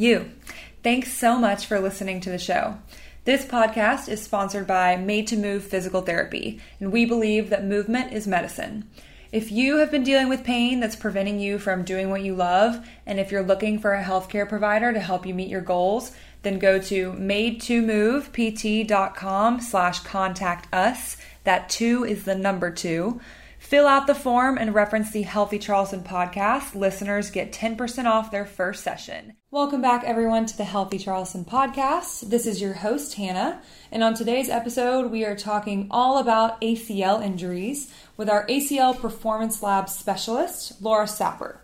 You. Thanks so much for listening to the show. This podcast is sponsored by Made to Move Physical Therapy, and we believe that movement is medicine. If you have been dealing with pain that's preventing you from doing what you love, and if you're looking for a healthcare provider to help you meet your goals, then go to made2movept.com slash contact us. That two is the number two. Fill out the form and reference the Healthy Charleston podcast. Listeners get 10% off their first session. Welcome back, everyone, to the Healthy Charleston podcast. This is your host, Hannah, and on today's episode, we are talking all about ACL injuries with our ACL Performance Lab specialist, Laura Sapper.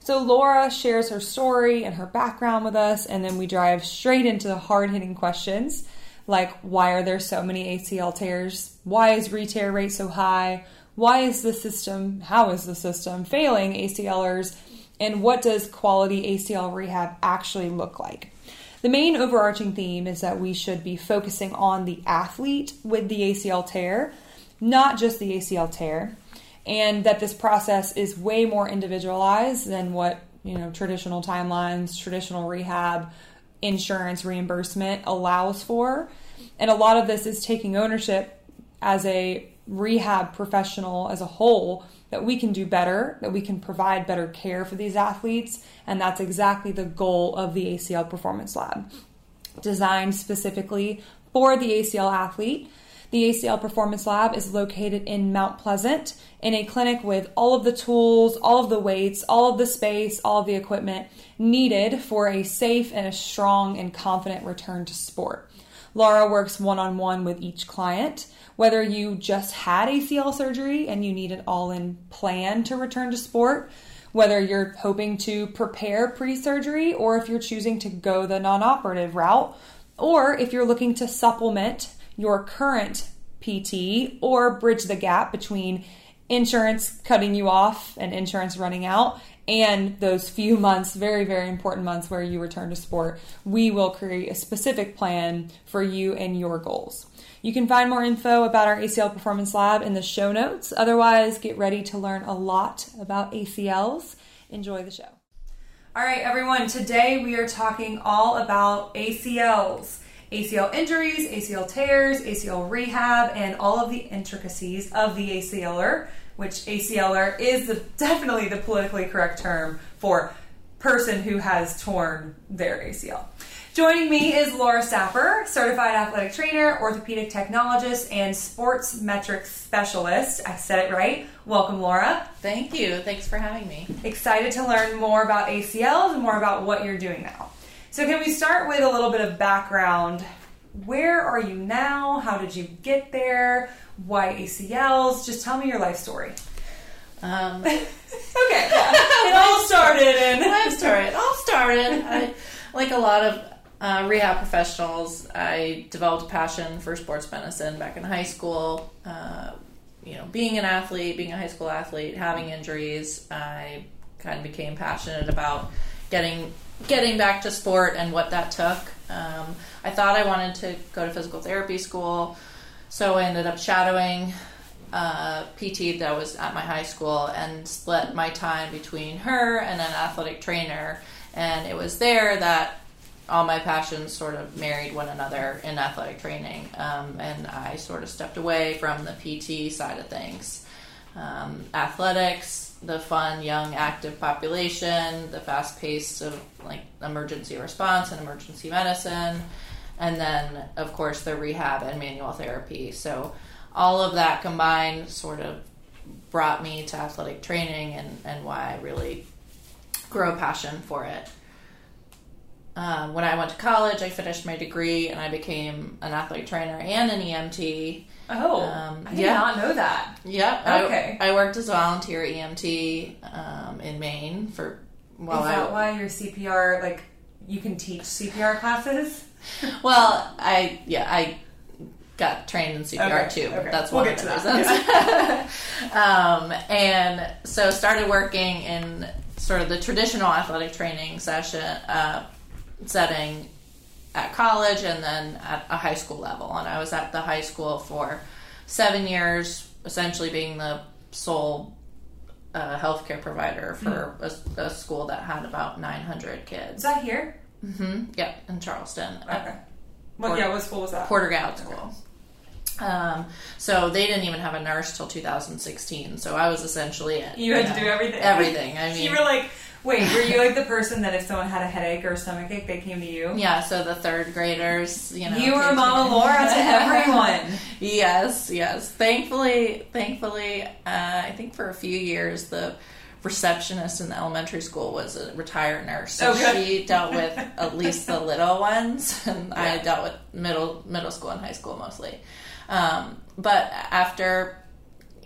So, Laura shares her story and her background with us, and then we drive straight into the hard hitting questions like why are there so many ACL tears? Why is re-tear rate so high? Why is the system, how is the system failing ACLers, and what does quality ACL rehab actually look like? The main overarching theme is that we should be focusing on the athlete with the ACL tear, not just the ACL tear, and that this process is way more individualized than what you know traditional timelines, traditional rehab, insurance reimbursement allows for. And a lot of this is taking ownership as a rehab professional as a whole that we can do better, that we can provide better care for these athletes, and that's exactly the goal of the ACL Performance Lab. Designed specifically for the ACL athlete, the ACL Performance Lab is located in Mount Pleasant in a clinic with all of the tools, all of the weights, all of the space, all of the equipment needed for a safe and a strong and confident return to sport. Laura works one on one with each client whether you just had ACL surgery and you need an all in plan to return to sport, whether you're hoping to prepare pre surgery or if you're choosing to go the non operative route, or if you're looking to supplement your current PT or bridge the gap between insurance cutting you off and insurance running out and those few months, very, very important months where you return to sport, we will create a specific plan for you and your goals. You can find more info about our ACL Performance Lab in the show notes. Otherwise, get ready to learn a lot about ACLs. Enjoy the show. All right, everyone, today we are talking all about ACLs. ACL injuries, ACL tears, ACL rehab, and all of the intricacies of the ACLer, which ACLer is the, definitely the politically correct term for person who has torn their ACL. Joining me is Laura Sapper, certified athletic trainer, orthopedic technologist, and sports metrics specialist. I said it right. Welcome, Laura. Thank you. Thanks for having me. Excited to learn more about ACLs and more about what you're doing now. So, can we start with a little bit of background? Where are you now? How did you get there? Why ACLs? Just tell me your life story. Um, okay, yeah. it all started in life story. It all started. I, like a lot of uh, rehab professionals. I developed a passion for sports medicine back in high school. Uh, you know, being an athlete, being a high school athlete, having injuries, I kind of became passionate about getting getting back to sport and what that took. Um, I thought I wanted to go to physical therapy school, so I ended up shadowing uh, PT that was at my high school and split my time between her and an athletic trainer. And it was there that all my passions sort of married one another in athletic training, um, and I sort of stepped away from the PT side of things. Um, athletics the fun, young, active population, the fast pace of like emergency response and emergency medicine, and then of course the rehab and manual therapy. So all of that combined sort of brought me to athletic training and, and why I really grew a passion for it. Um, when I went to college, I finished my degree and I became an athletic trainer and an EMT. Oh, Um, I did yeah. not know that. Yep. Okay. I, I worked as a volunteer EMT um, in Maine for well, Is that I, why your CPR like you can teach CPR classes? well, I yeah, I got trained in CPR Okay, too. okay. That's We'll one get of the reasons. um, and so started working in sort of the traditional athletic training session uh, setting at college and then at a high school level. And I was at the high school for seven years, essentially being the sole uh, healthcare provider for a, a school that had about 900 kids. Is that here? Mm-hmm. Yep, in Charleston. Okay. What? Port- yeah. What school was that? Porter Gaud School. Um, so they didn't even have a nurse till 2016. So I was essentially it. You had to know, do everything. Everything. I mean, you were like, wait, were you like the person that if someone had a headache or a stomach ache, they came to you? yeah. So the third graders, you know, You were Mama. Laura to everyone. yes, yes. Thankfully, thankfully, uh, I think for a few years the receptionist in the elementary school was a retired nurse, so good. she dealt with at least the little ones, and I dealt with middle middle school and high school mostly. Um, but after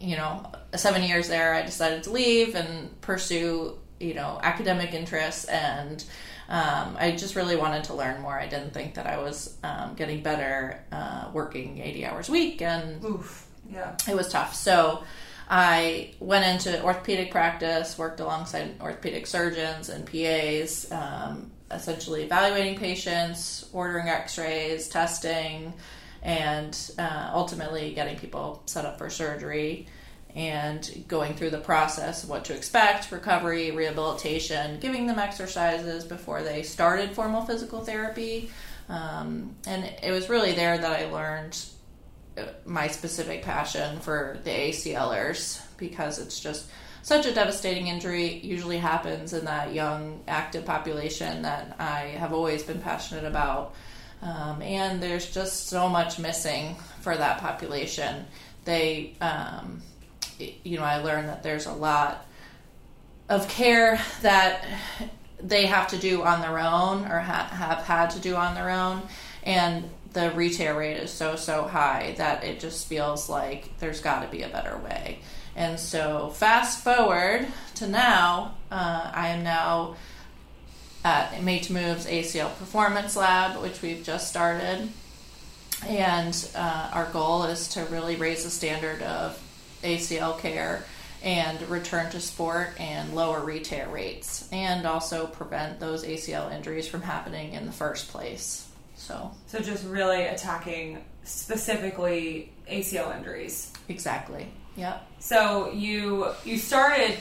you know seven years there, I decided to leave and pursue you know academic interests and. Um, I just really wanted to learn more. I didn't think that I was um, getting better uh, working 80 hours a week, and Oof. Yeah. it was tough. So I went into orthopedic practice, worked alongside orthopedic surgeons and PAs, um, essentially evaluating patients, ordering x rays, testing, and uh, ultimately getting people set up for surgery and going through the process what to expect recovery, rehabilitation, giving them exercises before they started formal physical therapy. Um, and it was really there that I learned my specific passion for the ACLers because it's just such a devastating injury. Usually happens in that young active population that I have always been passionate about. Um, and there's just so much missing for that population. They, um, you know, I learned that there's a lot of care that they have to do on their own or ha- have had to do on their own. And the re-tear rate is so so high that it just feels like there's got to be a better way. And so fast forward to now uh, i am now at made to move's acl performance lab which we've just started. And uh, our goal is to really raise the standard of ACL care and return to sport and lower re-tear rates and also prevent those ACL injuries from happening in the first place. So, So just really attacking specifically ACL injuries. exactly. Yep. So you you started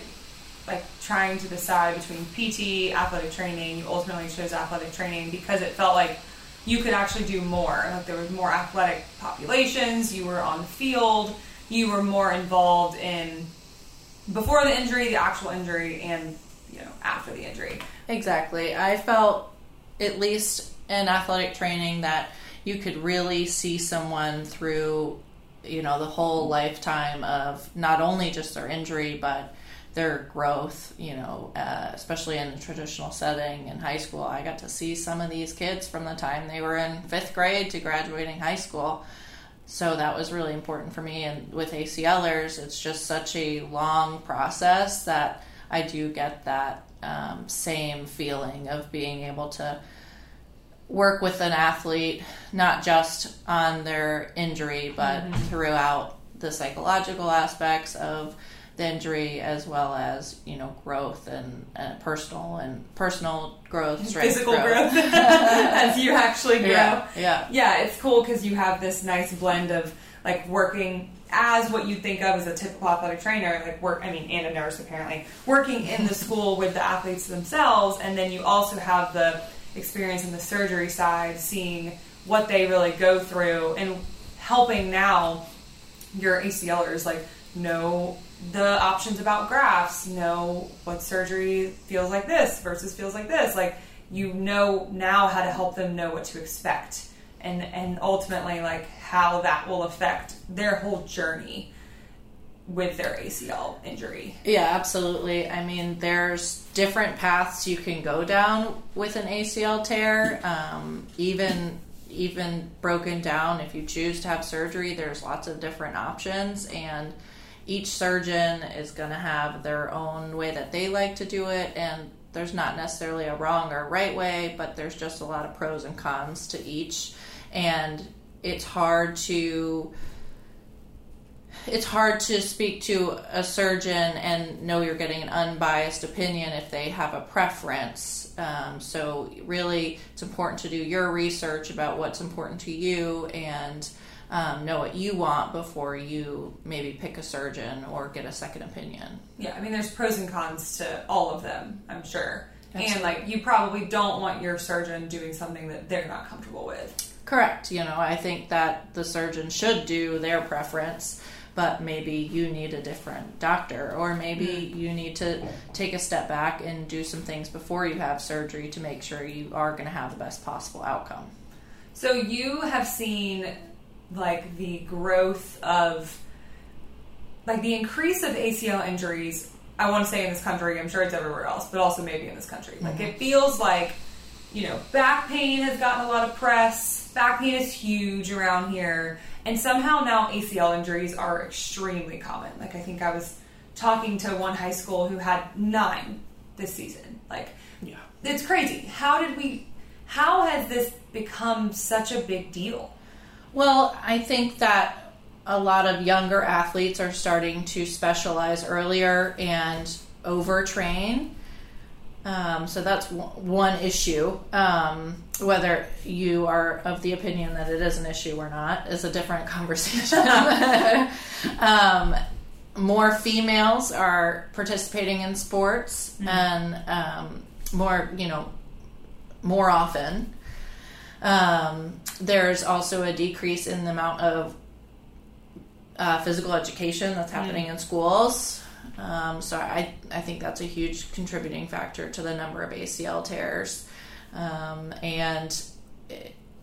like trying to decide between PT, athletic training. You ultimately chose athletic training because it felt like you could actually do more. Like there was more athletic populations. You were on the field. You were more involved in before the injury, the actual injury, and you know after the injury. Exactly. I felt, at least in athletic training, that you could really see someone through, you know, the whole lifetime of not only just their injury, but their growth, you know, uh, especially in the traditional setting in high school. I got to see some of these kids from the time they were in fifth grade to graduating high school. So that was really important for me. And with ACLers, it's just such a long process that I do get that um, same feeling of being able to work with an athlete, not just on their injury, but throughout the psychological aspects of the injury as well as you know growth and, and personal and personal growth Physical growth as you actually grow. yeah yeah Yeah, it's cool because you have this nice blend of like working as what you think of as a typical athletic trainer, like work. I mean, and a nurse apparently working in the school with the athletes themselves, and then you also have the experience in the surgery side, seeing what they really go through, and helping now your ACLers like know the options about grafts, know what surgery feels like this versus feels like this. Like you know now how to help them know what to expect and and ultimately like how that will affect their whole journey with their ACL injury. Yeah, absolutely. I mean, there's different paths you can go down with an ACL tear. Um, even even broken down, if you choose to have surgery, there's lots of different options, and each surgeon is going to have their own way that they like to do it, and there's not necessarily a wrong or right way, but there's just a lot of pros and cons to each, and it's hard to it's hard to speak to a surgeon and know you're getting an unbiased opinion if they have a preference. Um, so, really, it's important to do your research about what's important to you and um, know what you want before you maybe pick a surgeon or get a second opinion. Yeah, I mean, there's pros and cons to all of them, I'm sure. Absolutely. And, like, you probably don't want your surgeon doing something that they're not comfortable with. Correct. You know, I think that the surgeon should do their preference but maybe you need a different doctor, or maybe mm-hmm. you need to take a step back and do some things before you have surgery to make sure you are going to have the best possible outcome. So, you have seen like the growth of like the increase of ACL injuries. I want to say in this country, I'm sure it's everywhere else, but also maybe in this country. Like mm-hmm. it feels like, you know, back pain has gotten a lot of press. Back pain is huge around here and somehow now ACL injuries are extremely common. Like I think I was talking to one high school who had nine this season. Like, yeah, it's crazy. How did we? How has this become such a big deal? Well, I think that a lot of younger athletes are starting to specialize earlier and overtrain um, so that's w- one issue. Um, whether you are of the opinion that it is an issue or not is a different conversation. um, more females are participating in sports mm-hmm. and um, more, you know, more often. Um, there's also a decrease in the amount of uh, physical education that's happening mm-hmm. in schools. Um, so I, I think that's a huge contributing factor to the number of ACL tears. Um, and,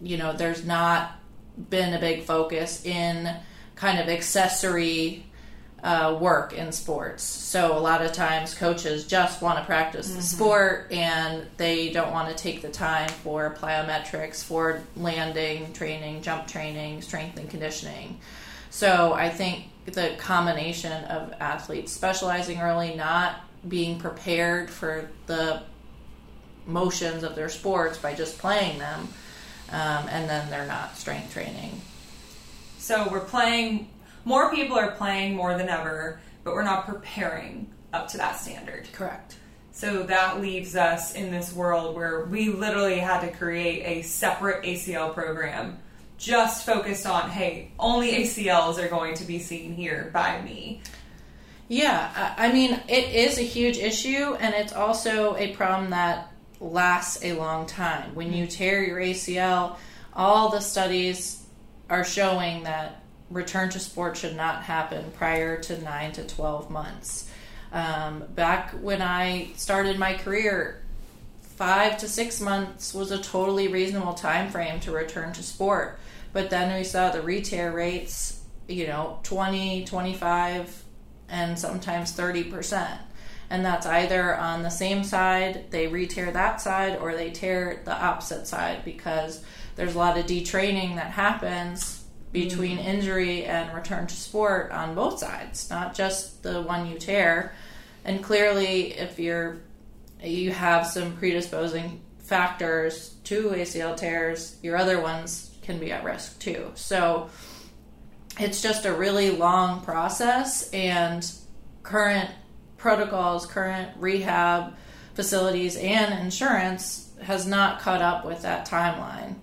you know, there's not been a big focus in kind of accessory uh, work in sports. So a lot of times coaches just want to practice mm-hmm. the sport and they don't want to take the time for plyometrics, for landing training, jump training, strength and conditioning. So I think the combination of athletes specializing early, not being prepared for the motions of their sports by just playing them, um, and then they're not strength training. So we're playing, more people are playing more than ever, but we're not preparing up to that standard. Correct. So that leaves us in this world where we literally had to create a separate ACL program just focused on, hey, only ACLs are going to be seen here by me. Yeah, I mean, it is a huge issue, and it's also a problem that lasts a long time. When you mm-hmm. tear your ACL, all the studies are showing that return to sport should not happen prior to 9 to 12 months. Um, back when I started my career, five to six months was a totally reasonable time frame to return to sport. But then we saw the re-tear rates, you know, 20, 25, and sometimes 30%. And that's either on the same side, they re-tear that side, or they tear the opposite side because there's a lot of detraining that happens between mm-hmm. injury and return to sport on both sides, not just the one you tear. And clearly, if you're you have some predisposing factors to ACL tears, your other ones can be at risk too. So it's just a really long process, and current protocols, current rehab facilities, and insurance has not caught up with that timeline.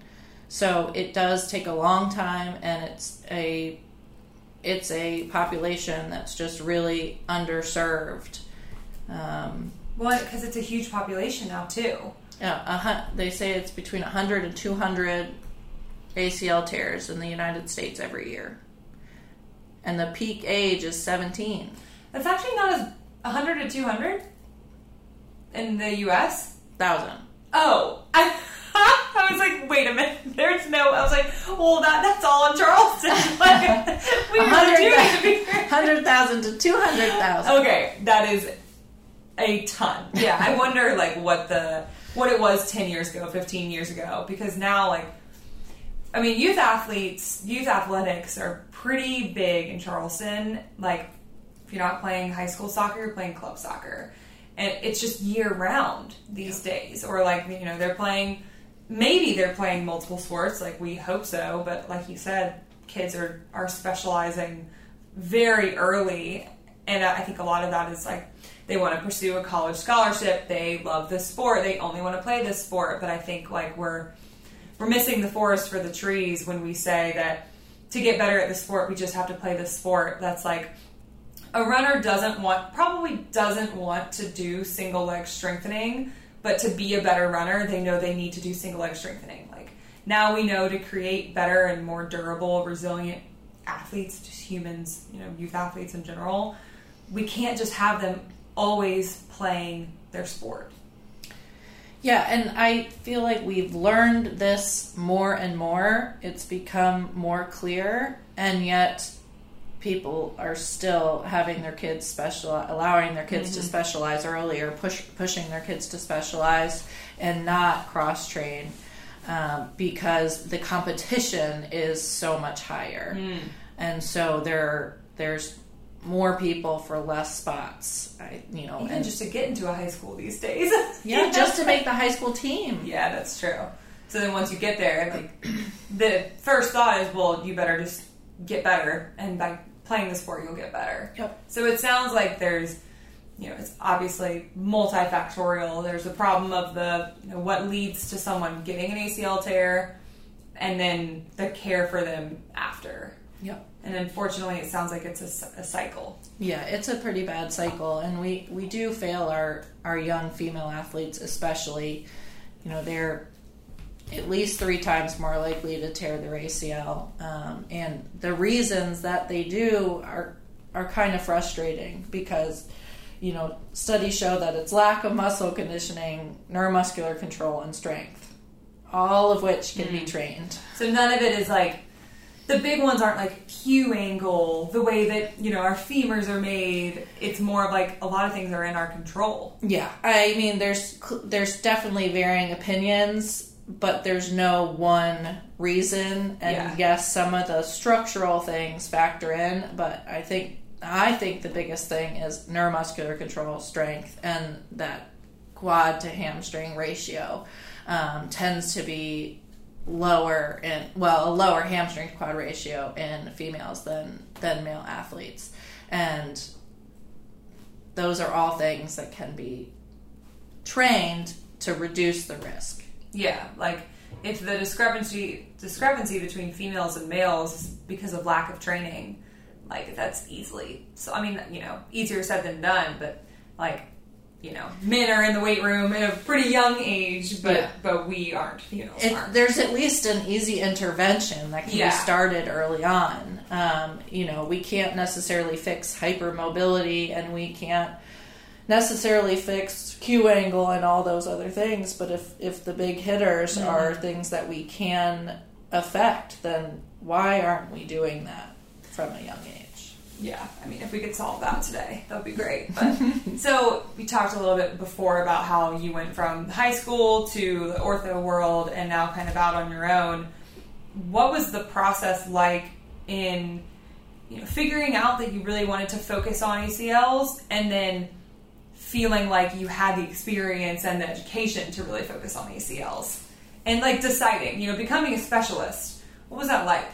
So it does take a long time, and it's a it's a population that's just really underserved. Um, well, because it's a huge population now too. Yeah, they say it's between 100 and 200 ACL tears in the United States every year. And the peak age is 17. That's actually not as 100 to 200 in the U.S. Thousand. Oh, I, I was like, wait a minute. There's no. I was like, well, that that's all in Charleston. Like, we do need to. 100,000 to 200,000. Okay, that is a ton. Yeah, I wonder like what the what it was 10 years ago, 15 years ago because now like I mean, youth athletes, youth athletics are pretty big in Charleston. Like if you're not playing high school soccer, you're playing club soccer. And it's just year round these days or like you know, they're playing maybe they're playing multiple sports like we hope so, but like you said, kids are are specializing very early and I think a lot of that is like they want to pursue a college scholarship. They love this sport. They only want to play this sport. But I think like we're we're missing the forest for the trees when we say that to get better at the sport, we just have to play this sport. That's like a runner doesn't want probably doesn't want to do single leg strengthening, but to be a better runner, they know they need to do single leg strengthening. Like now we know to create better and more durable, resilient athletes, just humans, you know, youth athletes in general, we can't just have them always playing their sport. Yeah, and I feel like we've learned this more and more. It's become more clear, and yet people are still having their kids special, allowing their kids mm-hmm. to specialize earlier, push, pushing their kids to specialize, and not cross train um, because the competition is so much higher, mm. and so there there's more people for less spots. I, you know, even and just to get into a high school these days. yeah, just to make the high school team. Yeah, that's true. So then once you get there, like the first thought is, well, you better just get better, and by playing the sport, you'll get better. Yep. So it sounds like there's, you know, it's obviously multifactorial. There's the problem of the you know, what leads to someone getting an ACL tear, and then the care for them after. Yep. And unfortunately, it sounds like it's a, a, cycle. Yeah, it's a pretty bad cycle, and we we do fail our our young female athletes, especially. You know, they're at least three times more likely to tear their ACL, um, and the reasons that they do are are kind of frustrating because you know studies show that it's lack of muscle conditioning, neuromuscular control, and strength, all of which can mm. be trained. So none of it is like the big ones aren't like Q angle, the way that you know our femurs are made. It's more of like a lot of things are in our control. Yeah, I mean, there's there's definitely varying opinions, but there's no one reason. And yeah. yes, some of the structural things factor in, but I think I think the biggest thing is neuromuscular control, strength, and that quad to hamstring ratio um, tends to be lower in well a lower hamstring to quad ratio in females than than male athletes and those are all things that can be trained to reduce the risk yeah like if the discrepancy discrepancy between females and males because of lack of training like that's easily so i mean you know easier said than done but like you know, men are in the weight room at a pretty young age, but yeah. but we aren't. You know, it, there's at least an easy intervention that can yeah. be started early on. Um, you know, we can't necessarily fix hypermobility, and we can't necessarily fix Q angle and all those other things. But if if the big hitters mm-hmm. are things that we can affect, then why aren't we doing that from a young age? yeah, I mean, if we could solve that today, that would be great. But so we talked a little bit before about how you went from high school to the ortho world and now kind of out on your own. What was the process like in you know figuring out that you really wanted to focus on ACLs and then feeling like you had the experience and the education to really focus on ACLs and like deciding, you know, becoming a specialist. What was that like?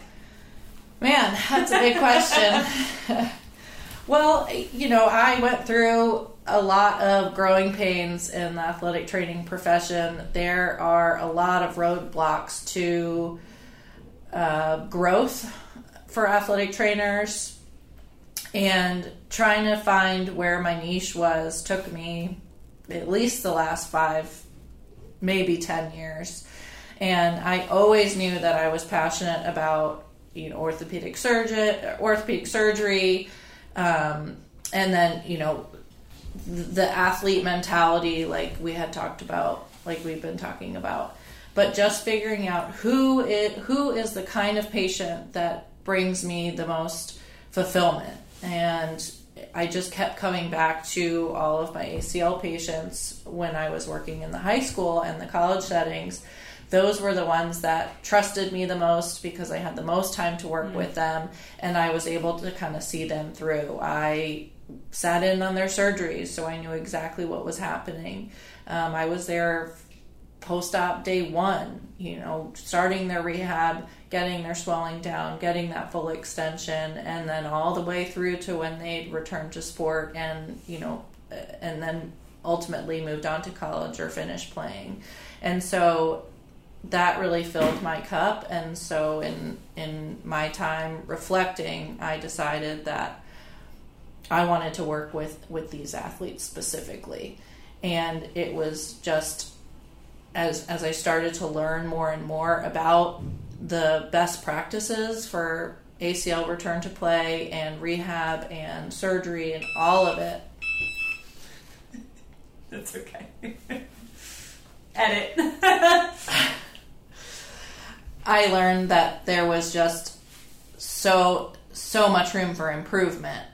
Man, that's a big question. well, you know, I went through a lot of growing pains in the athletic training profession. There are a lot of roadblocks to uh, growth for athletic trainers, and trying to find where my niche was took me at least the last five, maybe 10 years. And I always knew that I was passionate about you know orthopedic surgeon, orthopedic surgery, um, and then you know the athlete mentality like we had talked about like we've been talking about but just figuring out who it who is the kind of patient that brings me the most fulfillment and I just kept coming back to all of my ACL patients when I was working in the high school and the college settings. Those were the ones that trusted me the most because I had the most time to work mm-hmm. with them and I was able to kind of see them through. I sat in on their surgeries, so I knew exactly what was happening. Um, I was there post op day one, you know, starting their rehab, getting their swelling down, getting that full extension, and then all the way through to when they returned to sport and, you know, uh, and then ultimately moved on to college or finished playing. And so that really filled my cup and so in in my time reflecting I decided that I wanted to work with with these athletes specifically, and it was just as as I started to learn more and more about the best practices for ACL return to play and rehab and surgery and all of it. That's okay. Edit. I learned that there was just so so much room for improvement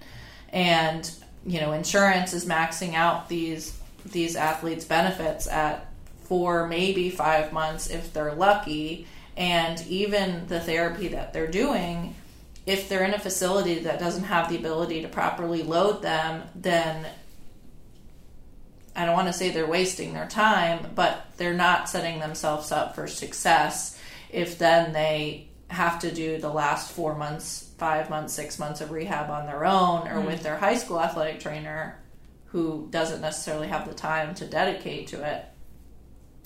and you know insurance is maxing out these these athletes benefits at four maybe five months if they're lucky and even the therapy that they're doing if they're in a facility that doesn't have the ability to properly load them then I don't want to say they're wasting their time, but they're not setting themselves up for success if then they have to do the last four months five months, six months of rehab on their own or mm. with their high school athletic trainer who doesn't necessarily have the time to dedicate to it,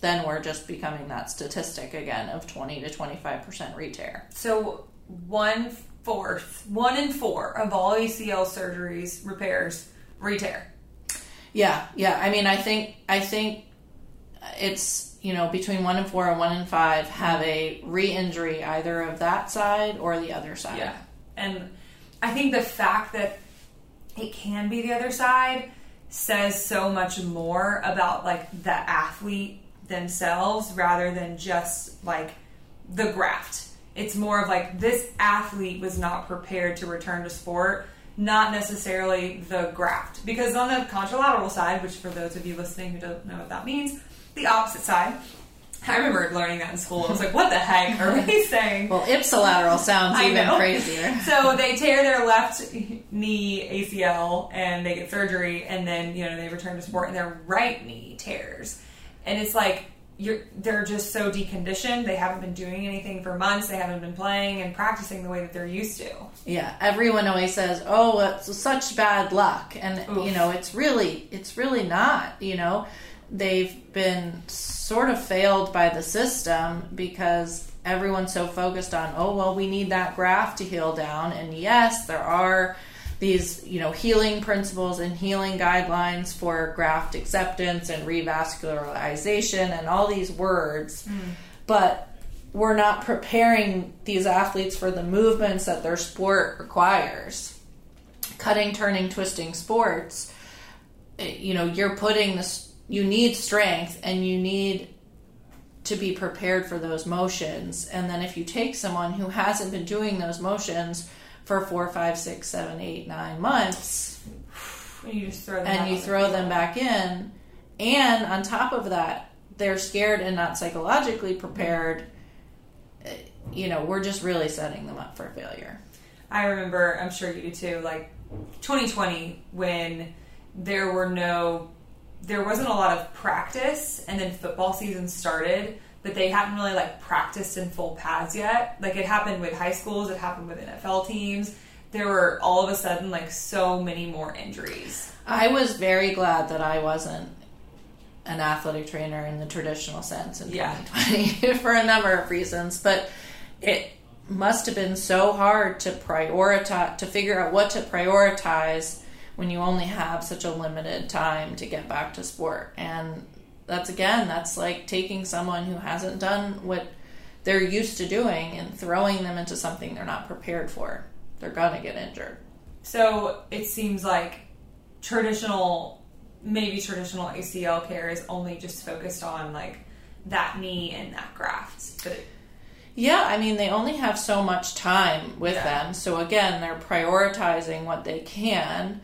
then we're just becoming that statistic again of 20 to 25% re-tear. So one fourth, one in four of all ACL surgeries, repairs, re-tear. Yeah, yeah. I mean, I think, I think it's, you know, between one and four and one and five have a re-injury either of that side or the other side. Yeah. And I think the fact that it can be the other side says so much more about like the athlete themselves rather than just like the graft. It's more of like this athlete was not prepared to return to sport, not necessarily the graft. Because on the contralateral side, which for those of you listening who don't know what that means, the opposite side, I remember learning that in school. I was like, what the heck are we saying? Well, ipsilateral sounds even crazier. so they tear their left knee ACL and they get surgery, and then, you know, they return to sport and their right knee tears. And it's like, you're, they're just so deconditioned. They haven't been doing anything for months. They haven't been playing and practicing the way that they're used to. Yeah, everyone always says, "Oh, it's such bad luck," and Oof. you know, it's really, it's really not. You know, they've been sort of failed by the system because everyone's so focused on oh well we need that graft to heal down and yes there are these you know healing principles and healing guidelines for graft acceptance and revascularization and all these words mm. but we're not preparing these athletes for the movements that their sport requires cutting turning twisting sports eh, you know you're putting this you need strength and you need to be prepared for those motions. And then if you take someone who hasn't been doing those motions for four, five, six, seven, eight, nine months, and you just throw them, and you throw them back in, and on top of that, they're scared and not psychologically prepared. Eh, you know, we're just really setting them up for failure. I remember, I'm sure you do too, like 2020 when there were no there wasn't a lot of practice, and then football season started, but they hadn't really like practiced in full pads yet. Like it happened with high schools, it happened with NFL teams. There were all of a sudden like so many more injuries. I was very glad that I wasn't an athletic trainer in the traditional sense in yeah. 2020 for a number of reasons, but it must have been so hard to prioritize to figure out what to prioritize when you only have such a limited time to get back to sport. And that's again, that's like taking someone who hasn't done what they're used to doing and throwing them into something they're not prepared for. They're going to get injured. So it seems like traditional, maybe traditional ACL care is only just focused on like that knee and that graft. But it, Yeah, I mean, they only have so much time with Yeah. them. So, again, they're prioritizing what they can.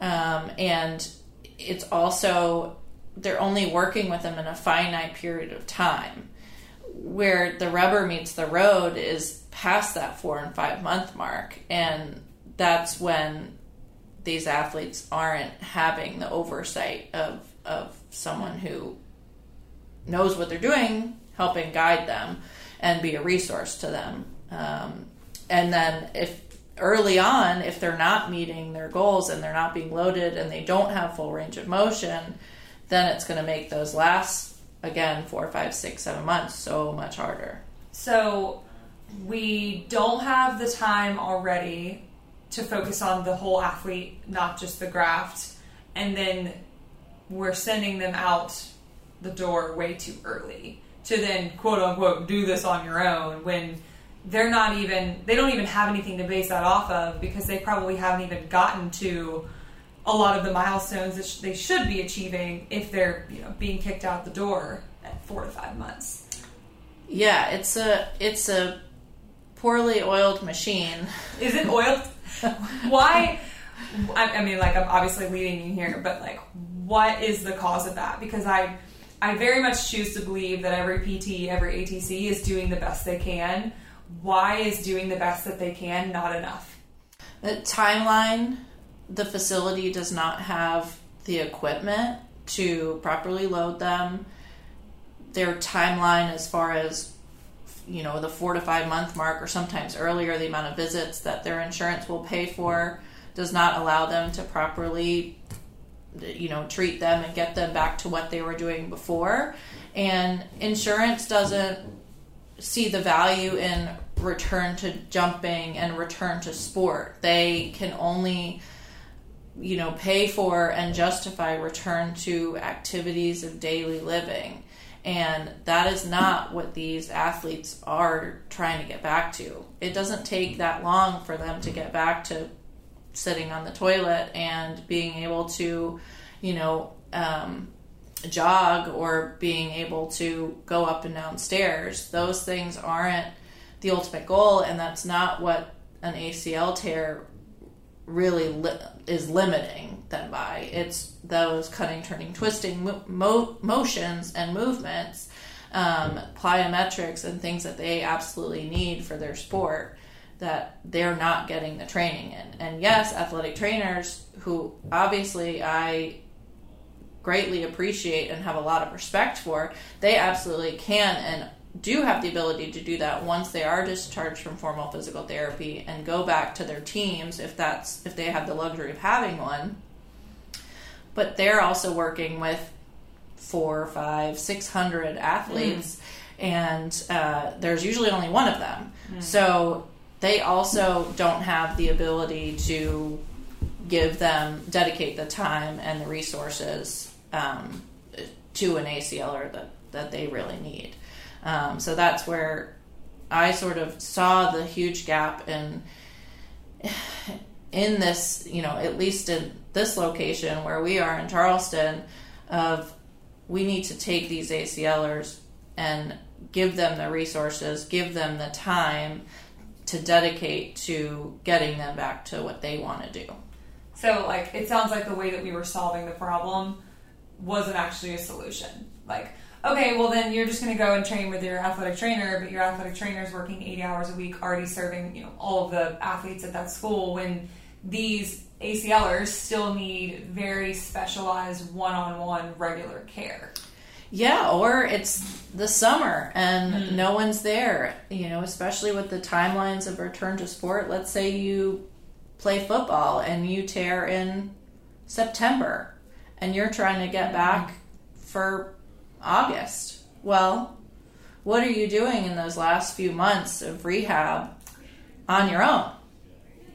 Um, and it's also, they're only working with them in a finite period of time. Where the rubber meets the road is past that four and five month mark. And that's when these athletes aren't having the oversight of, of someone who knows what they're doing, helping guide them and be a resource to them. Um, and then if early on, if they're not meeting their goals and they're not being loaded and they don't have full range of motion, then it's going to make those last again four, five, six, seven months so much harder. So we don't have the time already to focus on the whole athlete, not just the graft. And then we're sending them out the door way too early to then quote unquote do this on your own when they're not even they don't even have anything to base that off of because they probably haven't even gotten to a lot of the milestones that sh- they should be achieving if they're you know being kicked out the door at four to five months Yeah, it's a it's a poorly oiled machine. Is it oiled? Why? I, I mean, like I'm obviously leading you here, but like, what is the cause of that? Because I, I very much choose to believe that every PT, every ATC is doing the best they can. Why is doing the best that they can not enough? The timeline, the facility does not have the equipment to properly load them. Their timeline, as far as you know, the four to five month mark, or sometimes earlier, the amount of visits that their insurance will pay for, does not allow them to properly, you know, treat them and get them back to what they were doing before. And insurance doesn't see the value in return to jumping and return to sport. They can only you know pay for and justify return to activities of daily living. And that is not what these athletes are trying to get back to. It doesn't take that long for them to get back to sitting on the toilet and being able to, you know, um, jog or being able to go up and down stairs. Those things aren't the ultimate goal, and that's not what an ACL tear really li- is limiting them by. It's those cutting, turning, twisting mo- mo- motions and movements, um, plyometrics, and things that they absolutely need for their sport that they're not getting the training in. And yes, athletic trainers who obviously I greatly appreciate and have a lot of respect for, they absolutely can and do have the ability to do that once they are discharged from formal physical therapy and go back to their teams if that's if they have the luxury of having one. But they're also working with four, five, six hundred athletes, and uh, there's usually only one of them. So they also don't have the ability to give them dedicate the time and the resources um, to an ACLer that that they really need. Um, so that's where I sort of saw the huge gap in in this, you know, at least in this location where we are in Charleston, of we need to take these ACLers and give them the resources, give them the time to dedicate to getting them back to what they want to do. So, like, it sounds like the way that we were solving the problem wasn't actually a solution. Like, okay, well, then you're just going to go and train with your athletic trainer, but your athletic trainer is working 80 hours a week, already serving, you know, all of the athletes at that school when these ACLers still need very specialized one-on-one regular care. Yeah, or it's the summer and hmm. no one's there, you know, especially with the timelines of return to sport. Let's say you play football and you tear in September and you're trying to get hmm. back for August. Well, what are you doing in those last few months of rehab on your own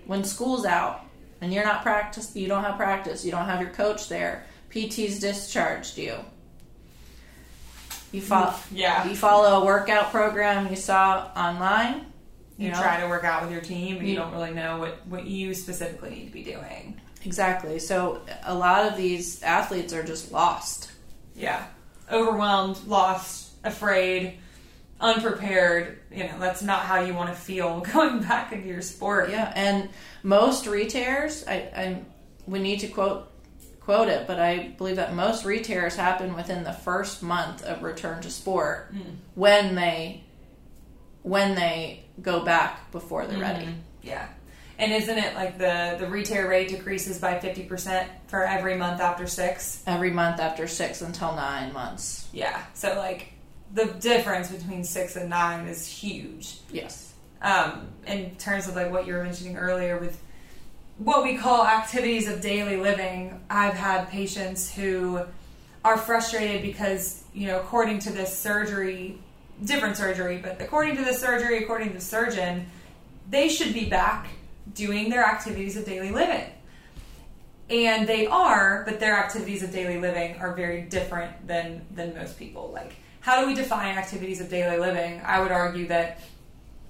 when school's out and you're not practice you don't have practice, you don't have your coach there, PT's discharged you. You follow, Yeah. you follow a workout program you saw online. You know? try to work out with your team, but you, You- don't really know what, what you specifically need to be doing. Exactly. So a lot of these athletes are just lost. Yeah. Overwhelmed, lost, afraid, unprepared. You know, that's not how you want to feel going back into your sport. Yeah, and most re-tears, I, I we need to quote quote it, but I believe that most re-tears happen within the first month of return to sport Mm. when they when they go back before they're ready. Mhm. Yeah. And isn't it like the the re-tear rate decreases by 50% for every month after 6? Every month after six until nine months. Yeah. So like the difference between 6 and 9 is huge. Yes. um, in terms of like what you were mentioning earlier with what we call activities of daily living i've had patients who are frustrated because you know according to this surgery different surgery but according to the surgery according to the surgeon they should be back doing their activities of daily living and they are but their activities of daily living are very different than than most people like how do we define activities of daily living i would argue that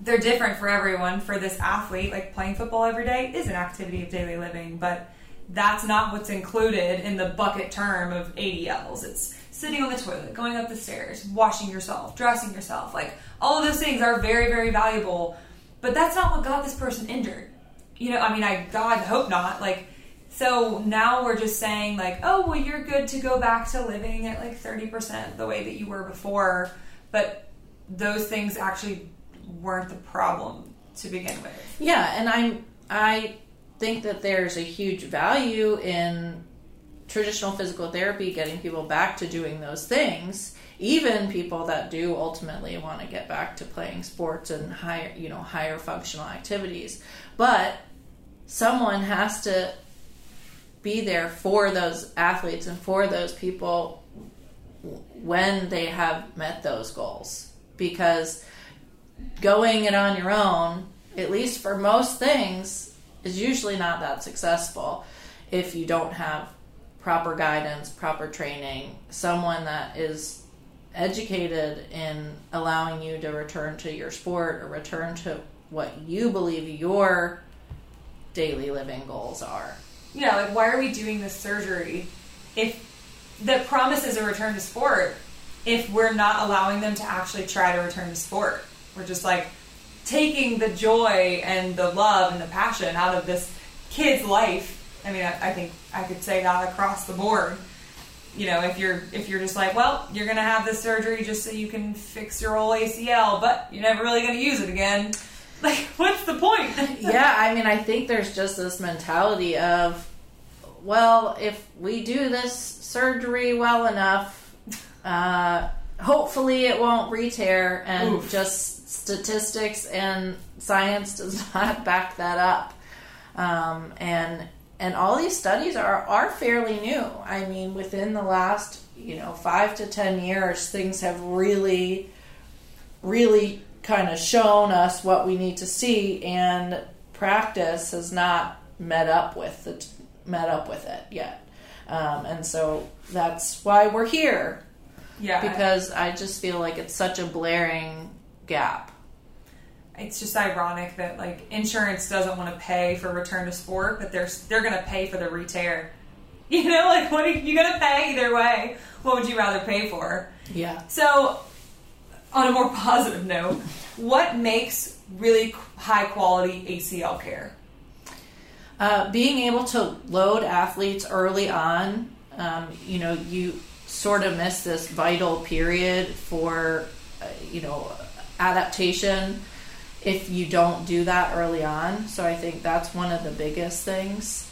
they're different for everyone. For this athlete, like playing football every day is an activity of daily living, but that's not what's included in the bucket term of ADLs. It's sitting on the toilet, going up the stairs, washing yourself, dressing yourself. Like all of those things are very, very valuable, but that's not what got this person injured. You know, I mean, I God hope not. Like, so now we're just saying like, oh, well, you're good to go back to living at like thirty percent the way that you were before, but those things actually weren't the problem to begin with. Yeah, and I'm I think that there's a huge value in traditional physical therapy getting people back to doing those things even people that do ultimately want to get back to playing sports and higher you know higher functional activities. But someone has to be there for those athletes and for those people when they have met those goals. Because going it on your own at least for most things is usually not that successful if you don't have proper guidance proper training someone that is educated in allowing you to return to your sport or return to what you believe your daily living goals are Yeah, like why are we doing this surgery if that promises a return to sport if we're not allowing them to actually try to return to sport? We're just like taking the joy and the love and the passion out of this kid's life. I mean, I, I think I could say that across the board. You know, if you're if you're just like, well, you're gonna have this surgery just so you can fix your old ACL, but you're never really gonna use it again. Like, what's the point? yeah, I mean, I think there's just this mentality of, well, if we do this surgery well enough, uh, hopefully it won't re-tear, and Oof. just statistics and science does not back that up. Um, and and all these studies are are fairly new. I mean, within the last you know five to ten years, things have really, really kind of shown us what we need to see, and practice has not met up with it met up with it yet. Um, and so that's why we're here yeah, because I just feel like it's such a blaring gap. It's just ironic that like insurance doesn't want to pay for return to sport, but they're they're gonna pay for the re-tear. You know, like what are you, you gonna pay either way? What would you rather pay for? Yeah. So, on a more positive note, what makes really high quality ACL care? Uh, being able to load athletes early on, um, you know, you sort of miss this vital period for, uh, you know, adaptation if you don't do that early on. So I think that's one of the biggest things.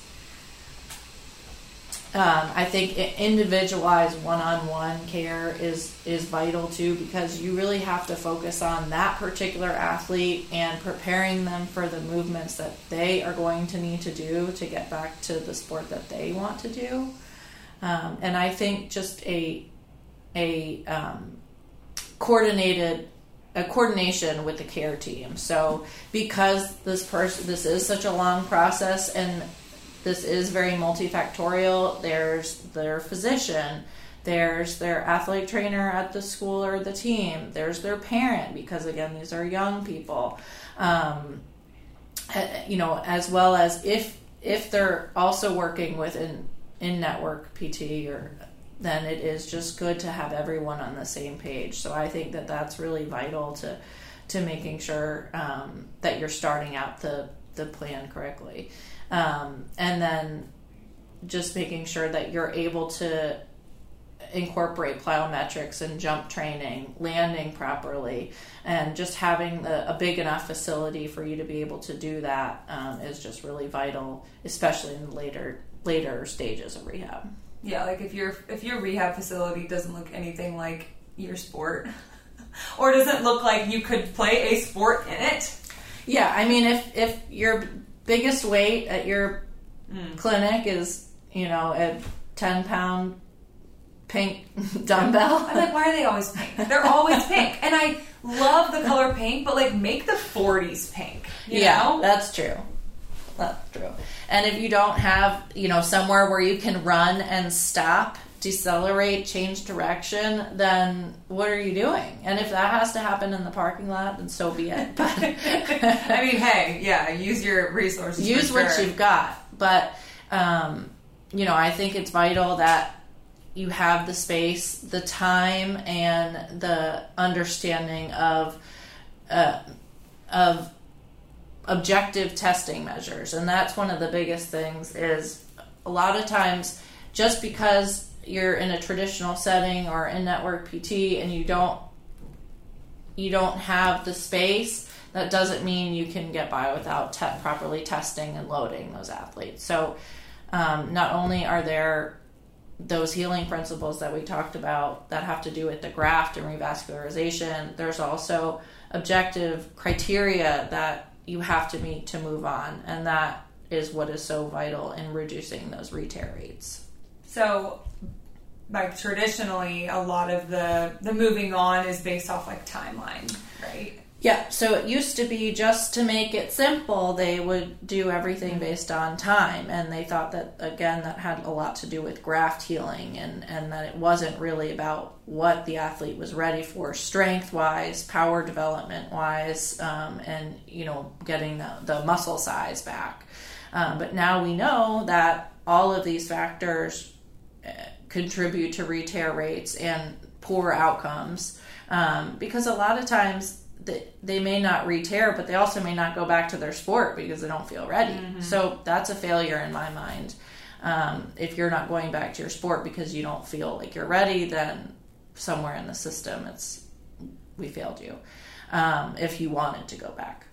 Um, I think individualized one-on-one care is is vital too because you really have to focus on that particular athlete and preparing them for the movements that they are going to need to do to get back to the sport that they want to do. Um, and I think just a a um, coordinated a coordination with the care team. So because this person this is such a long process and this is very multifactorial. There's their physician, there's their athletic trainer at the school or the team, there's their parent because again these are young people. Um, you know, as well as if if they're also working with an in network PT or then it is just good to have everyone on the same page. So I think that that's really vital to to making sure um, that you're starting out the the plan correctly, um, and then just making sure that you're able to incorporate plyometrics and jump training, landing properly, and just having the, a big enough facility for you to be able to do that um, is just really vital, especially in later later stages of rehab. Yeah, like if your if your rehab facility doesn't look anything like your sport, or doesn't look like you could play a sport in it. Yeah, I mean, if if your biggest weight at your mm. clinic is you know a ten pound pink dumbbell, I'm like, why are they always pink? They're always pink, and I love the color pink, but like make the 40s pink. yeah, know? that's true. That's true. And if you don't have, you know, somewhere where you can run and stop, decelerate, change direction, then what are you doing? And if that has to happen in the parking lot, then so be it. But I mean, hey, yeah, use your resources. Use what you've got. But um, you know, I think it's vital that you have the space, the time, and the understanding of uh, of objective testing measures. And that's one of the biggest things is a lot of times just because you're in a traditional setting or in network PT and you don't you don't have the space that doesn't mean you can get by without te- properly testing and loading those athletes. So um, not only are there those healing principles that we talked about that have to do with the graft and revascularization there's also objective criteria that you have to meet to move on, and that is what is so vital in reducing those retear rates. So, like traditionally, a lot of the the moving on is based off like timeline, right? Yeah, so it used to be just to make it simple, they would do everything based on time. And they thought that, again, that had a lot to do with graft healing and, and that it wasn't really about what the athlete was ready for strength wise, power development wise, um, and, you know, getting the, the muscle size back. Um, but now we know that all of these factors uh, contribute to retear rates and poor outcomes um, because a lot of times they, they may not re-tear, but they also may not go back to their sport because they don't feel ready. Mm-hmm. So that's a failure in my mind. Um, if you're not going back to your sport because you don't feel like you're ready, then somewhere in the system, it's we failed you. Um, if you wanted to go back,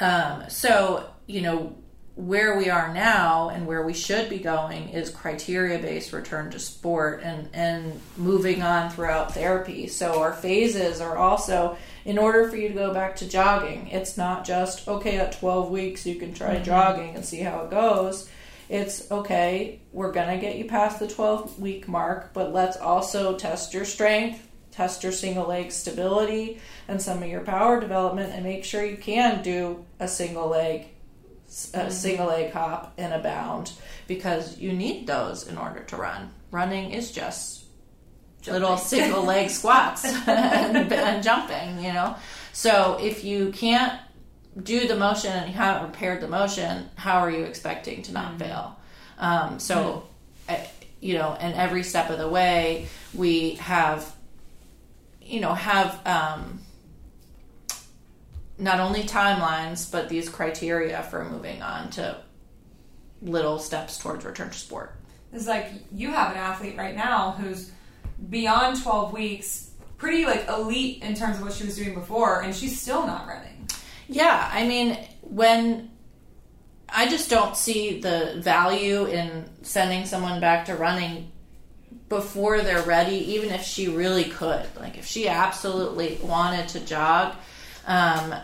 um, so you know where we are now and where we should be going is criteria based return to sport and and moving on throughout therapy. So our phases are also in order for you to go back to jogging, it's not just, okay, at 12 weeks you can try mm-hmm. jogging and see how it goes. It's okay, we're going to get you past the 12 week mark, but let's also test your strength, test your single leg stability, and some of your power development, and make sure you can do a single leg. A mm-hmm. single leg hop and a bound because you need those in order to run. Running is just jumping. little single leg squats and, and jumping, you know. So if you can't do the motion and you haven't repaired the motion, how are you expecting to not mm-hmm. fail? Um, so, mm-hmm. you know, and every step of the way, we have, you know, have um, not only timelines, but these criteria for moving on to little steps towards return to sport. It's like you have an athlete right now who's beyond 12 weeks, pretty like elite in terms of what she was doing before, and she's still not running. Yeah, I mean, when I just don't see the value in sending someone back to running before they're ready, even if she really could. Like, if she absolutely wanted to jog, um,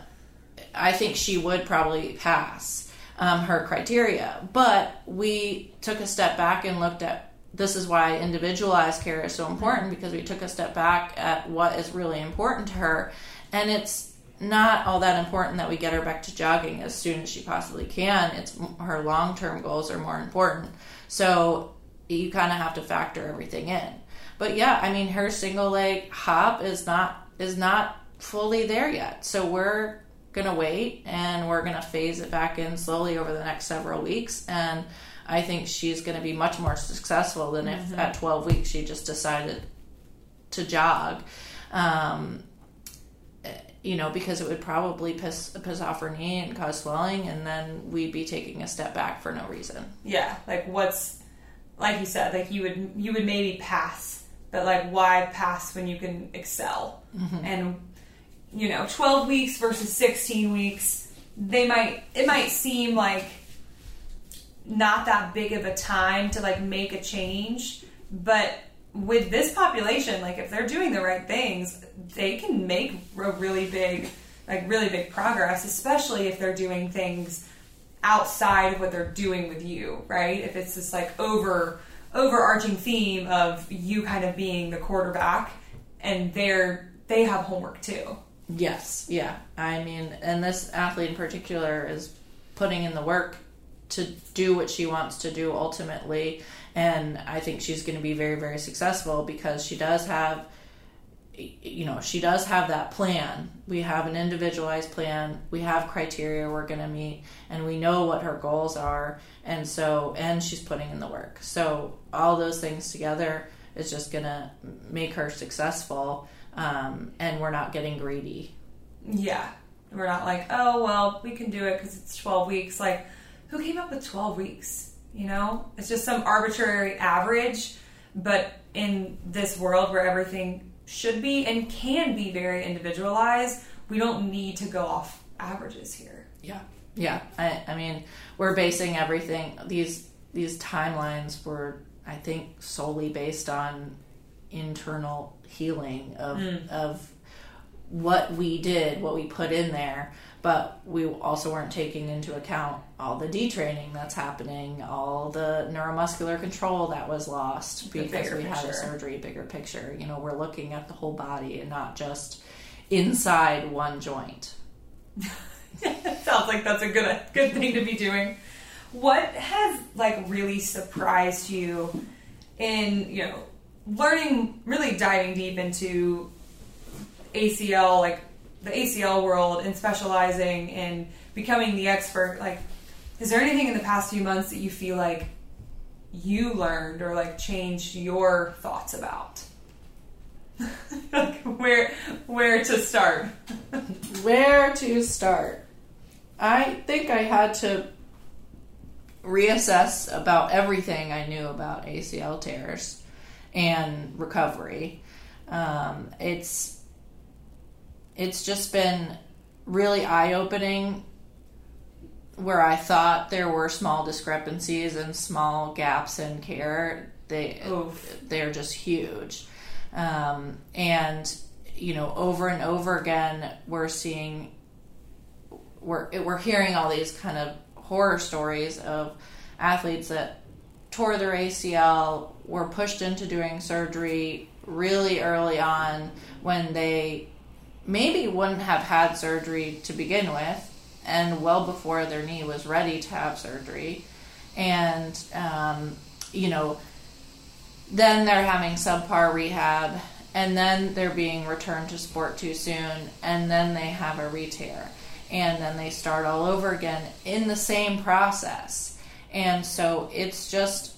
I think she would probably pass um, her criteria. But we took a step back and looked at this is why individualized care is so important mm-hmm. because we took a step back at what is really important to her and it's not all that important that we get her back to jogging as soon as she possibly can. It's her long-term goals are more important. So you kind of have to factor everything in. But yeah i mean her single leg hop is not is not fully there yet. So we're gonna wait and we're gonna phase it back in slowly over the next several weeks and I think she's going to be much more successful than if Mm-hmm. at 12 weeks she just decided to jog. Um, you know, because it would probably piss piss off her knee and cause swelling, and then we'd be taking a step back for no reason. Yeah, like what's like you said, like you would you would maybe pass, but like why pass when you can excel? And you know, 12 weeks versus 16 weeks, they might it might seem like not that big of a time to like make a change, but with this population, like if they're doing the right things, they can make a really big like really big progress, especially if they're doing things outside of what they're doing with you, right? If it's this like over overarching theme of you kind of being the quarterback and they're they have homework too. Yes, yeah. I mean, and this athlete in particular is putting in the work to do what she wants to do ultimately, and I think she's going to be very, very successful because she does have, you know, she does have that plan. We have an individualized plan. We have criteria we're going to meet, and we know what her goals are, and so, and she's putting in the work. So all those things together is just going to make her successful um, and we're not getting greedy. Yeah. We're not like, "Oh, well, we can do it cuz it's 12 weeks." Like, who came up with 12 weeks? You know? It's just some arbitrary average, but in this world where everything should be and can be very individualized, we don't need to go off averages here. Yeah, yeah. I, I mean, we're basing everything these these timelines were, I think, solely based on internal healing of mm. of what we did, what we put in there, but we also weren't taking into account all the detraining that's happening, all the neuromuscular control that was lost The because we had a surgery, bigger picture. You know, we're looking at the whole body and not just inside one joint. Sounds like that's a good good thing to be doing. What has like really surprised you in you know learning, really diving deep into ACL, like the ACL world, and specializing in becoming the expert? Like, is there anything in the past few months that you feel like you learned or like changed your thoughts about? like where where to start? Where to start? I think I had to reassess about everything I knew about ACL tears and recovery. Um, it's it's just been really eye opening where I thought there were small discrepancies and small gaps in care. They Oof. they're just huge, um, and you know over and over again we're seeing we're we're hearing all these kind of horror stories of athletes that tore their ACL, were pushed into doing surgery really early on when they maybe wouldn't have had surgery to begin with, and well before their knee was ready to have surgery, and um, you know then they're having subpar rehab and then they're being returned to sport too soon and then they have a re-tear. And then they start all over again in the same process. And so it's just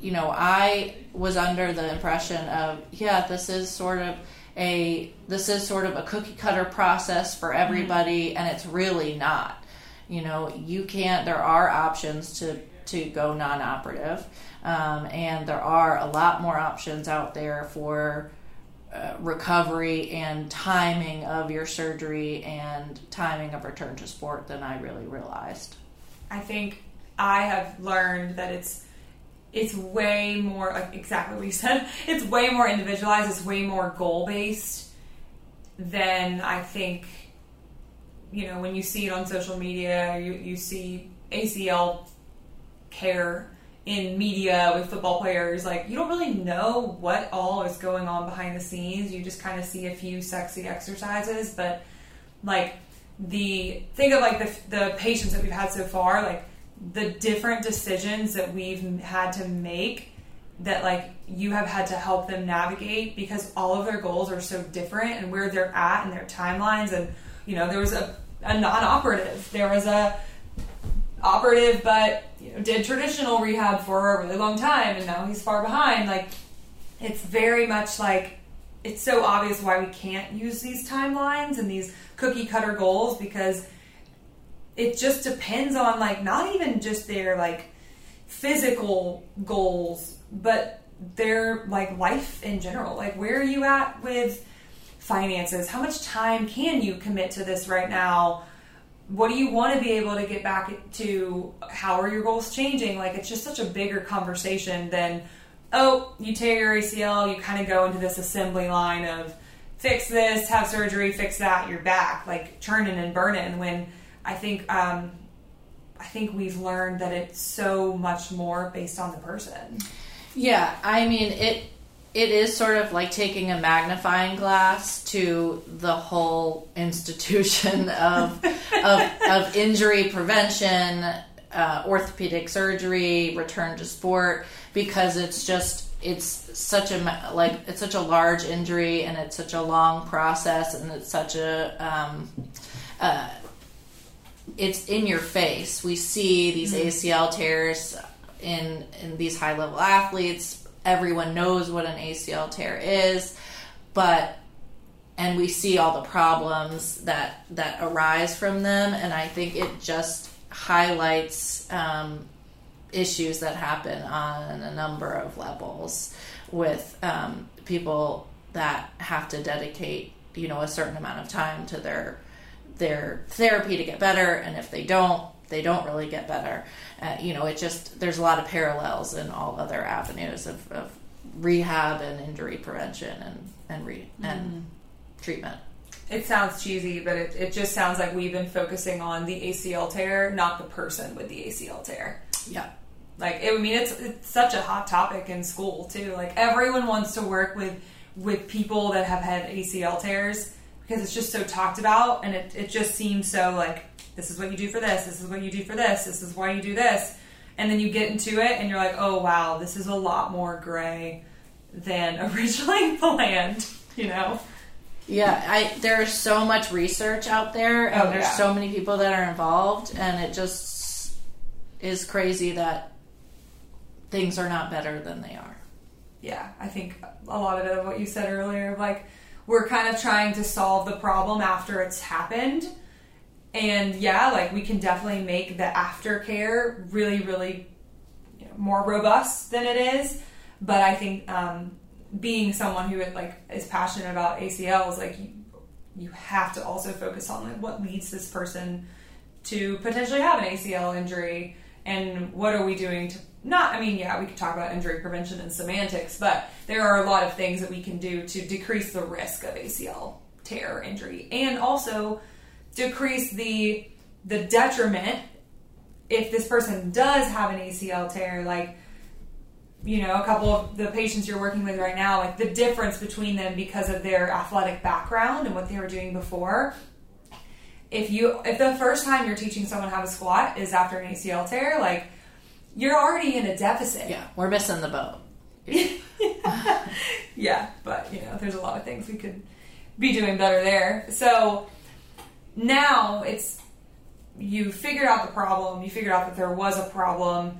you know i was under the impression of yeah this is sort of a this is sort of a cookie cutter process for everybody and it's really not you know you can't there are options to to go non-operative um, and there are a lot more options out there for uh, recovery and timing of your surgery and timing of return to sport than I really realized. I think I have learned that it's it's way more like exactly what you said. It's way more individualized. It's way more goal based than I think. You know, when you see it on social media, you you see ACL care in media with football players. Like you don't really know what all is going on behind the scenes. You just kind of see a few sexy exercises, but like the think of like the the patients that we've had so far, like the different decisions that we've had to make that like you have had to help them navigate because all of their goals are so different and where they're at and their timelines and you know there was a a non-operative. There was a operative, but you know, did traditional rehab for a really long time, and now he's far behind. Like it's very much like it's so obvious why we can't use these timelines and these cookie cutter goals because it just depends on like not even just their like physical goals, but their like life in general. Like where are you at with finances? How much time can you commit to this right now? What do you want to be able to get back to? How are your goals changing? Like it's just such a bigger conversation than oh, you tear your ACL, you kind of go into this assembly line of fix this, have surgery, fix that, you're back, like churning and burning. When I think um, I think we've learned that it's so much more based on the person. Yeah, I mean it. It is sort of like taking a magnifying glass to the whole institution of of, of injury prevention, uh, orthopedic surgery, return to sport, because it's just it's such a like it's such a large injury and it's such a long process and it's such a um, uh, it's in your face. We see these mm-hmm. ACL tears in in these high level athletes. Everyone knows what an ACL tear is, but and we see all the problems that that arise from them. And I think it just highlights um, issues that happen on a number of levels with um, people that have to dedicate you know a certain amount of time to their their therapy to get better and if they don't they don't really get better uh, you know it just there's a lot of parallels in all other avenues of, of rehab and injury prevention and and re, mm-hmm. and treatment it sounds cheesy, but it, it just sounds like we've been focusing on the ACL tear, not the person with the ACL tear. Yeah. Like it, I mean, it's it's such a hot topic in school too. Like everyone wants to work with with people that have had ACL tears because it's just so talked about, and it it just seems so like this is what you do for this, this is what you do for this, this is why you do this, and then you get into it, and you're like, oh wow, this is a lot more gray than originally planned. You know. Yeah, I there's so much research out there, and oh, there's yeah. so many people that are involved, and it just is crazy that things are not better than they are. Yeah, I think a lot of it of what you said earlier, like we're kind of trying to solve the problem after it's happened. And yeah, like we can definitely make the aftercare really, really you know, more robust than it is. But I think um, being someone who like is passionate about ACLs, like you, you have to also focus on like what leads this person to potentially have an ACL injury and what are we doing to not, I mean, yeah, we could talk about injury prevention and semantics, but there are a lot of things that we can do to decrease the risk of ACL tear injury and also decrease the the detriment. If this person does have an ACL tear like you know a couple of the patients you're working with right now like the difference between them because of their athletic background and what they were doing before. If you if the first time you're teaching someone how to squat is after an ACL tear like you're already in a deficit. Yeah, we're missing the boat. yeah, but you know, there's a lot of things we could be doing better there. So now it's you figured out the problem, you figured out that there was a problem.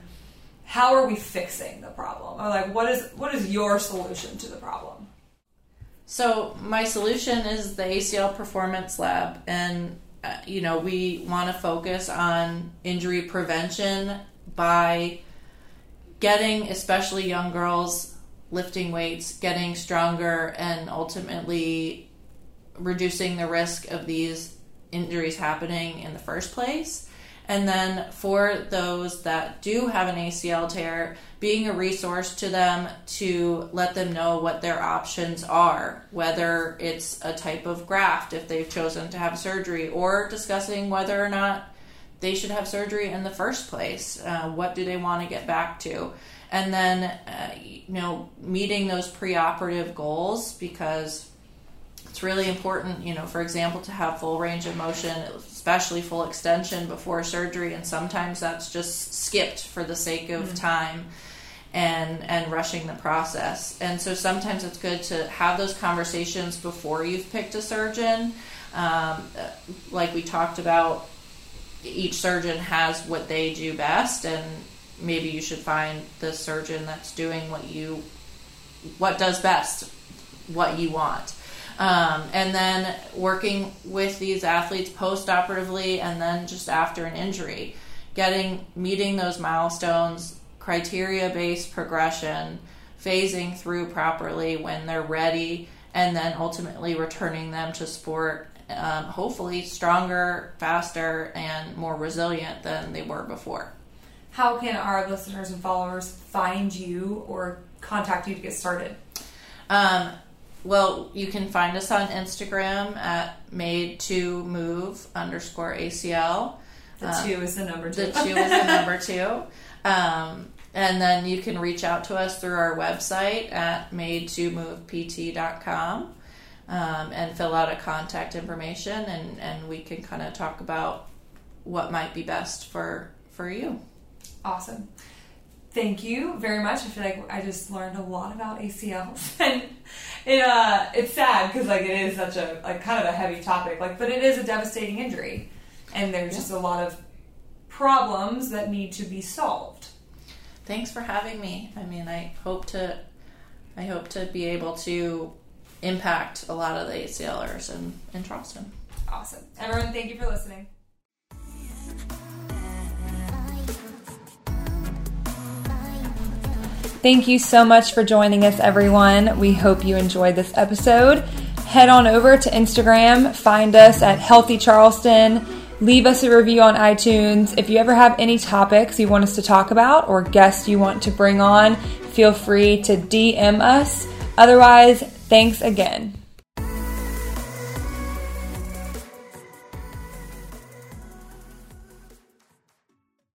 How are we fixing the problem? Or like what is what is your solution to the problem? So my solution is the ACL Performance Lab and uh, you know, we want to focus on injury prevention by getting especially young girls lifting weights, getting stronger, and ultimately reducing the risk of these injuries happening in the first place. And then for those that do have an ACL tear, being a resource to them to let them know what their options are, whether it's a type of graft if they've chosen to have surgery, or discussing whether or not they should have surgery in the first place. Uh, what do they want to get back to? And then, uh, you know, meeting those preoperative goals because it's really important, you know, for example, to have full range of motion, especially full extension before surgery. And sometimes that's just skipped for the sake of mm-hmm. time and and rushing the process. And so sometimes it's good to have those conversations before you've picked a surgeon Um, like we talked about, each surgeon has what they do best, and maybe you should find the surgeon that's doing what you what does best, what you want. Um, and then working with these athletes post operatively and then just after an injury, getting meeting those milestones, criteria based progression, phasing through properly when they're ready, and then ultimately returning them to sport. Um, hopefully, stronger, faster, and more resilient than they were before. How can our listeners and followers find you or contact you to get started? Um, well, you can find us on Instagram at made to move underscore ACL. The two is the number two. The two is the number two. Um, and then you can reach out to us through our website at made to move pt.com um, and fill out a contact information and, and we can kind of talk about what might be best for for you. Awesome. Thank you very much. I feel like I just learned a lot about ACLs, and it uh, it's sad because like it is such a like kind of a heavy topic. Like, but it is a devastating injury, and there's yeah. just a lot of problems that need to be solved. Thanks for having me. I mean, I hope to, I hope to be able to impact a lot of the ACLers in in Charleston. Awesome, everyone. Thank you for listening. Thank you so much for joining us, everyone. We hope you enjoyed this episode. Head on over to Instagram, find us at Healthy Charleston, leave us a review on iTunes. If you ever have any topics you want us to talk about or guests you want to bring on, feel free to DM us. Otherwise, thanks again.